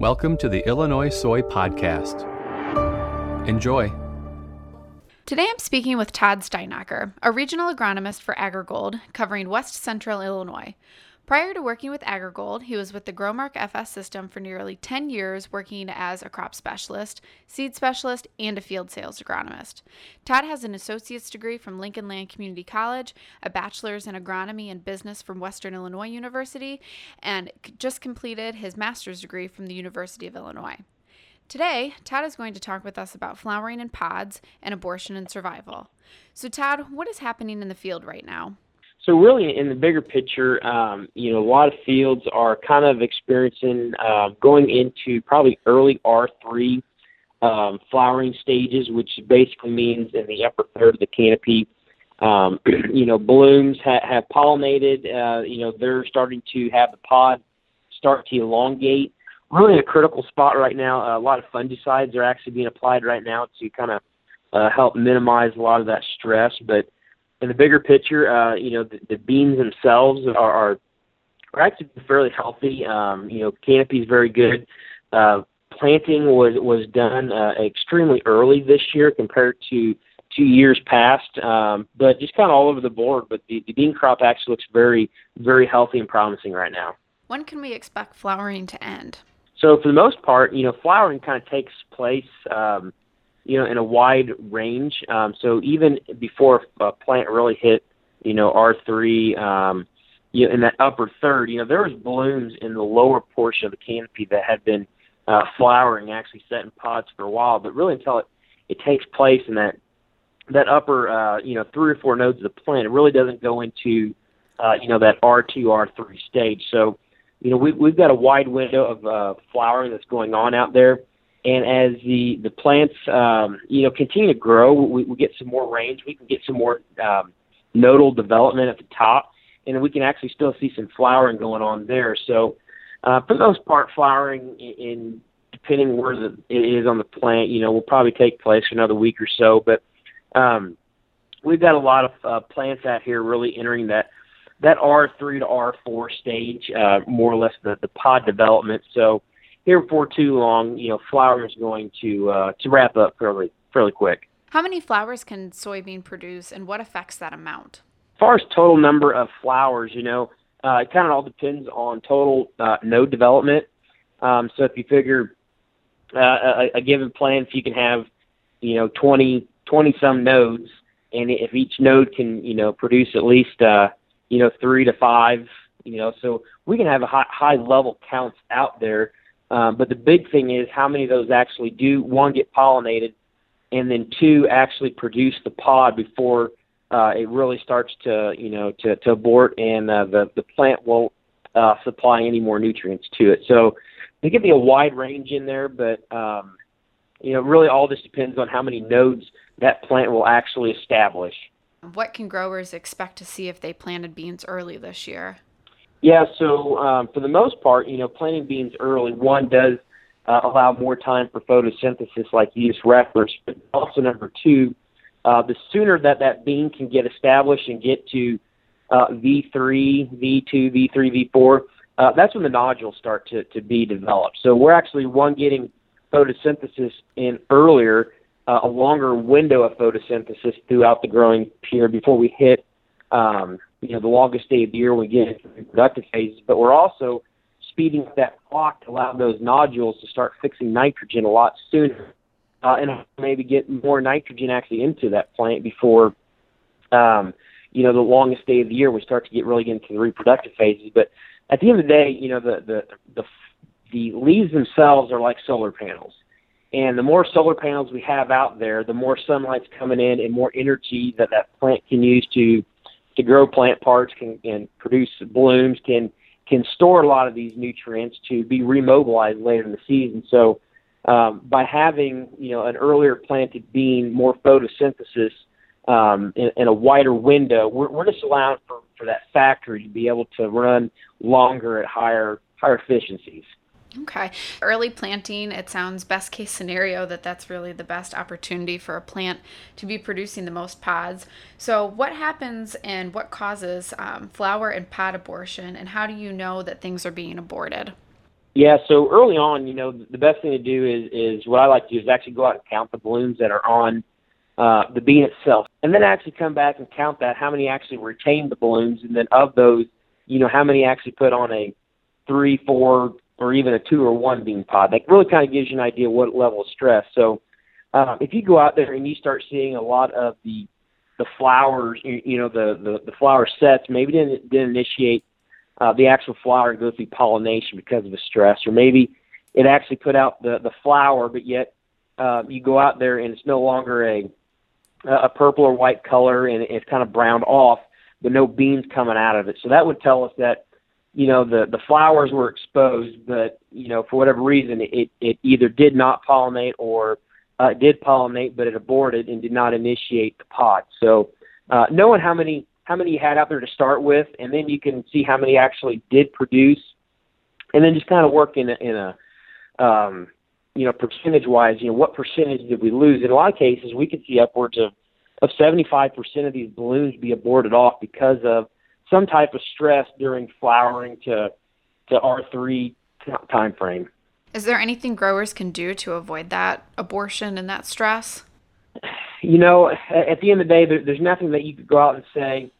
Welcome to the Illinois Soy Podcast. Enjoy. Today I'm speaking with Todd Steinacher, a regional agronomist for AgriGold covering west central Illinois. Prior to working with AgriGold, he was with the Growmark FS system for nearly 10 years, working as a crop specialist, seed specialist, and a field sales agronomist. Todd has an associate's degree from Lincoln Land Community College, a bachelor's in agronomy and business from Western Illinois University, and just completed his master's degree from the University of Illinois. Today, Todd is going to talk with us about flowering in pods and abortion and survival. So, Todd, what is happening in the field right now? So really, in the bigger picture, um, you know, a lot of fields are kind of experiencing uh, going into probably early R3 um, flowering stages, which basically means in the upper third of the canopy, um, you know, blooms ha- have pollinated. Uh, you know, they're starting to have the pod start to elongate. Really, a critical spot right now. A lot of fungicides are actually being applied right now to kind of uh, help minimize a lot of that stress, but in the bigger picture, uh, you know, the, the beans themselves are, are are actually fairly healthy. Um, you know, canopy is very good. Uh, planting was was done uh, extremely early this year compared to two years past, um, but just kind of all over the board. But the, the bean crop actually looks very very healthy and promising right now. When can we expect flowering to end? So for the most part, you know, flowering kind of takes place. Um, you know, in a wide range. Um, so even before a plant really hit, you know, R3, um, you know, in that upper third, you know, there was blooms in the lower portion of the canopy that had been uh, flowering, actually set in pods for a while, but really until it, it takes place in that that upper, uh, you know, three or four nodes of the plant, it really doesn't go into, uh, you know, that R2, R3 stage. So, you know, we, we've got a wide window of uh, flowering that's going on out there and as the the plants um, you know continue to grow, we, we get some more range. We can get some more um, nodal development at the top, and we can actually still see some flowering going on there. So, uh, for the most part, flowering in, in depending where the, it is on the plant, you know, will probably take place another week or so. But um, we've got a lot of uh, plants out here really entering that that R3 to R4 stage, uh, more or less the, the pod development. So here before too long, you know, flower is going to uh, to wrap up fairly fairly quick. How many flowers can soybean produce, and what affects that amount? As far as total number of flowers, you know, uh, it kind of all depends on total uh, node development. Um, so if you figure uh, a, a given plant, if you can have, you know, 20, 20 some nodes, and if each node can, you know, produce at least, uh, you know, three to five, you know, so we can have a high, high level counts out there um, but the big thing is how many of those actually do one get pollinated, and then two actually produce the pod before uh, it really starts to you know to, to abort and uh, the the plant won't uh, supply any more nutrients to it. So there can be a wide range in there, but um, you know really all this depends on how many nodes that plant will actually establish. What can growers expect to see if they planted beans early this year? Yeah, so um, for the most part, you know, planting beans early, one does uh, allow more time for photosynthesis, like you just referenced, but also number two, uh, the sooner that that bean can get established and get to uh, V3, V2, V3, V4, uh, that's when the nodules start to, to be developed. So we're actually, one, getting photosynthesis in earlier, uh, a longer window of photosynthesis throughout the growing period before we hit um, you know the longest day of the year we get into reproductive phases, but we're also speeding up that clock to allow those nodules to start fixing nitrogen a lot sooner, uh, and maybe get more nitrogen actually into that plant before, um, you know, the longest day of the year we start to get really into the reproductive phases. But at the end of the day, you know, the the the the leaves themselves are like solar panels. And the more solar panels we have out there, the more sunlight's coming in and more energy that that plant can use to to grow plant parts can and produce blooms can can store a lot of these nutrients to be remobilized later in the season. So um, by having you know an earlier planted bean, more photosynthesis um, in, in a wider window, we're, we're just allowing for, for that factory to be able to run longer at higher higher efficiencies. Okay. Early planting, it sounds best case scenario that that's really the best opportunity for a plant to be producing the most pods. So, what happens and what causes um, flower and pod abortion, and how do you know that things are being aborted? Yeah, so early on, you know, the best thing to do is is what I like to do is actually go out and count the blooms that are on uh, the bean itself, and then actually come back and count that how many actually retain the blooms, and then of those, you know, how many actually put on a three, four, or even a two or one bean pod. That really kind of gives you an idea what level of stress. So uh, if you go out there and you start seeing a lot of the the flowers, you, you know, the, the the flower sets maybe didn't didn't initiate uh, the actual flower and go through pollination because of the stress, or maybe it actually put out the the flower, but yet uh, you go out there and it's no longer a a purple or white color and it's kind of browned off, but no beans coming out of it. So that would tell us that you know the the flowers were exposed, but you know for whatever reason it it either did not pollinate or uh, did pollinate, but it aborted and did not initiate the pod. So uh, knowing how many how many you had out there to start with, and then you can see how many actually did produce, and then just kind of work in a, in a um, you know percentage wise, you know what percentage did we lose? In a lot of cases, we could see upwards of of 75% of these balloons be aborted off because of some type of stress during flowering to to R3 time frame. Is there anything growers can do to avoid that abortion and that stress? You know, at the end of the day, there, there's nothing that you could go out and say,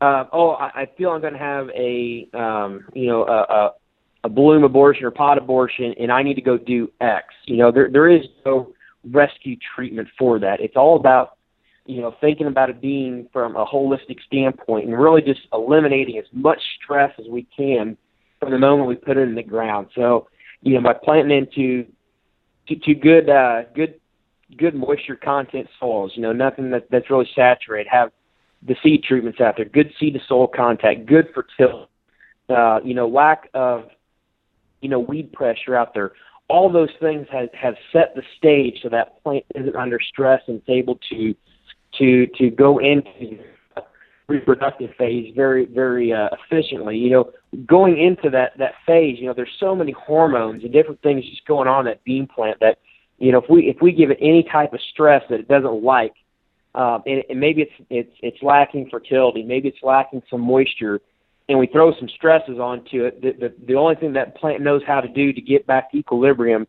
uh, "Oh, I, I feel I'm going to have a, um, you know, a, a, a bloom abortion or pod abortion, and I need to go do X." You know, there there is no rescue treatment for that. It's all about you know, thinking about it being from a holistic standpoint and really just eliminating as much stress as we can from the moment we put it in the ground. So, you know, by planting into to, to good uh good good moisture content soils, you know, nothing that that's really saturated, have the seed treatments out there, good seed to soil contact, good fertility, uh, you know, lack of you know, weed pressure out there. All those things have have set the stage so that plant isn't under stress and is able to to to go into reproductive phase very very uh, efficiently. You know, going into that that phase, you know, there's so many hormones and different things just going on that bean plant that you know if we if we give it any type of stress that it doesn't like, um, and, and maybe it's it's it's lacking fertility, maybe it's lacking some moisture, and we throw some stresses onto it. The, the the only thing that plant knows how to do to get back to equilibrium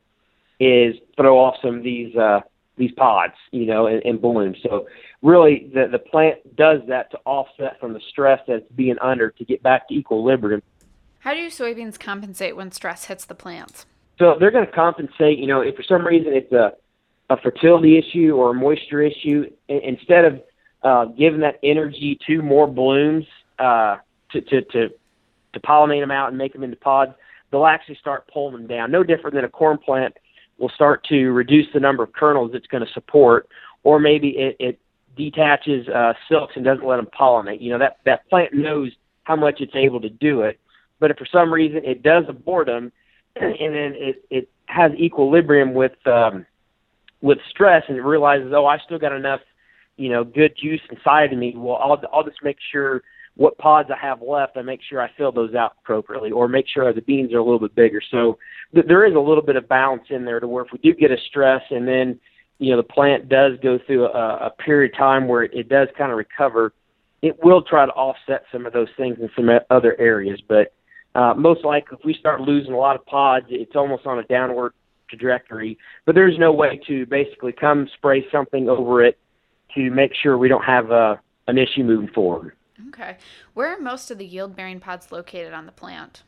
is throw off some of these uh, these pods, you know, and, and balloons. So really, the the plant does that to offset from the stress that's being under to get back to equilibrium. How do soybeans compensate when stress hits the plants? So they're going to compensate. You know, if for some reason it's a a fertility issue or a moisture issue, instead of uh, giving that energy to more blooms uh, to, to to to pollinate them out and make them into pods, they'll actually start pulling them down. No different than a corn plant will start to reduce the number of kernels it's going to support, or maybe it, it detaches uh, silks and doesn't let them pollinate. You know that that plant knows how much it's able to do it, but if for some reason it does abort them, and then it it has equilibrium with um, with stress and it realizes, oh, I still got enough, you know, good juice inside of me. Well, I'll I'll just make sure what pods I have left, I make sure I fill those out appropriately, or make sure the beans are a little bit bigger. So th- there is a little bit of balance in there to where if we do get a stress, and then you know the plant does go through a, a period of time where it, it does kind of recover, it will try to offset some of those things in some other areas. But uh, most likely, if we start losing a lot of pods, it's almost on a downward trajectory. But there's no way to basically come spray something over it to make sure we don't have a, uh, an issue moving forward. Okay. Where are most of the yield bearing pods located on the plant?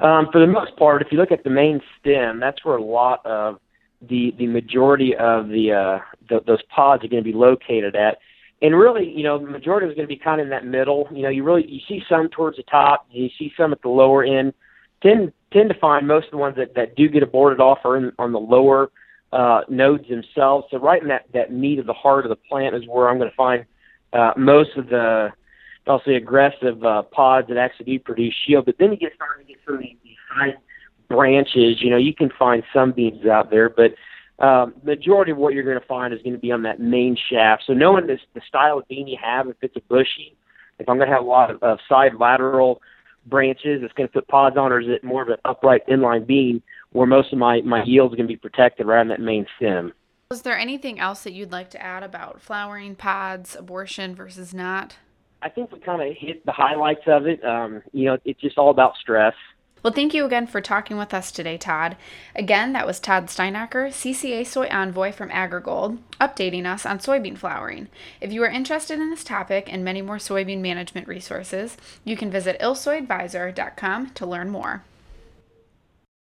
Um, for the most part, if you look at the main stem, that's where a lot of the the majority of the, uh, the those pods are going to be located at. And really, you know, the majority is going to be kind of in that middle. You know, you really you see some towards the top, you see some at the lower end. Tend tend to find most of the ones that that do get aborted off are in, on the lower uh, nodes themselves. So right in that that meat of the heart of the plant is where I'm going to find uh, most of the I'll aggressive uh, pods that actually do produce shield. But then you get starting to get some of these, side branches. You know, you can find some beans out there, but um, majority of what you're going to find is going to be on that main shaft. So knowing this, the style of bean you have, if it's a bushy, if I'm going to have a lot of, of side lateral branches, it's going to put pods on, or is it more of an upright inline bean where most of my my yield is going to be protected around that main stem? Is there anything else that you'd like to add about flowering pods, abortion versus not? I think we kind of hit the highlights of it. Um, you know, it's just all about stress. Well, thank you again for talking with us today, Todd. Again, that was Todd Steinacher, CCA Soy Envoy from AgriGold, updating us on soybean flowering. If you are interested in this topic and many more soybean management resources, you can visit ilsoyadvisor.com to learn more.